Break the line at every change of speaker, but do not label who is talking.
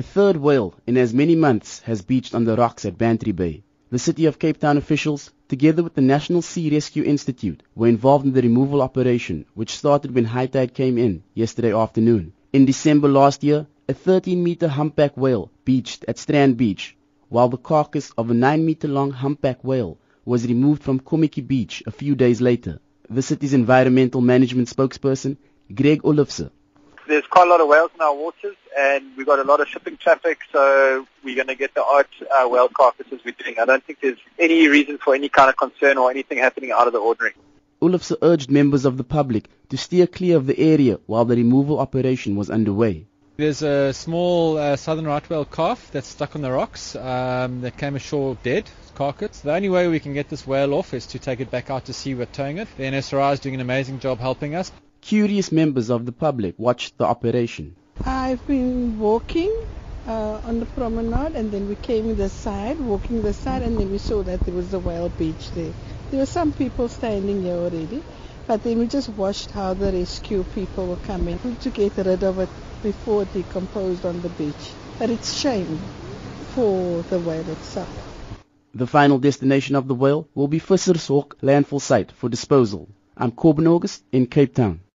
A third whale in as many months has beached on the rocks at Bantry Bay. The City of Cape Town officials, together with the National Sea Rescue Institute, were involved in the removal operation, which started when high tide came in yesterday afternoon. In December last year, a 13 meter humpback whale beached at Strand Beach, while the carcass of a 9 meter long humpback whale was removed from Kommetjie Beach a few days later. The city's environmental management spokesperson, Gregg Oelofse,
there's quite a lot of whales in our waters, and we've got a lot of shipping traffic, so we're going to get the odd uh, whale carcasses we're doing. I don't think there's any reason for any kind of concern or anything happening out of the ordinary.
Oelofse urged members of the public to steer clear of the area while the removal operation was underway.
There's a small uh, southern right whale calf that's stuck on the rocks um, that came ashore dead, carcass. The only way we can get this whale off is to take it back out to sea with towing it. The NSRI is doing an amazing job helping us.
Curious members of the public watched the operation.
I've been walking uh, on the promenade and then we came to the side, walking the side and then we saw that there was a whale beach there. There were some people standing here already, but then we just watched how the rescue people were coming to get rid of it before it decomposed on the beach. But it's shame for the whale itself.
The final destination of the whale will be Vissershoek landfill site for disposal. I'm Corbin August in Cape Town.